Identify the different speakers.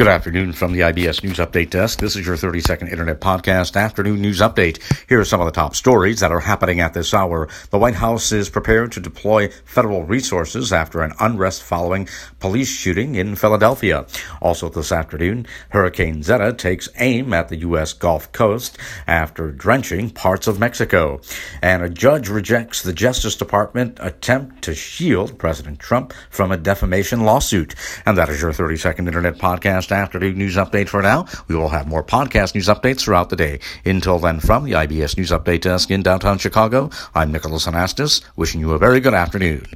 Speaker 1: Good afternoon from the IBS News Update Desk. This is your 30 second Internet Podcast Afternoon News Update. Here are some of the top stories that are happening at this hour. The White House is prepared to deploy federal resources after an unrest following police shooting in Philadelphia. Also this afternoon, Hurricane Zeta takes aim at the U.S. Gulf Coast after drenching parts of Mexico. And a judge rejects the Justice Department attempt to shield President Trump from a defamation lawsuit. And that is your 30 second Internet Podcast afternoon news update for now. We will have more podcast news updates throughout the day. Until then, from the IBS News Update Desk in downtown Chicago, I'm Nicholas Anastas, wishing you a very good afternoon.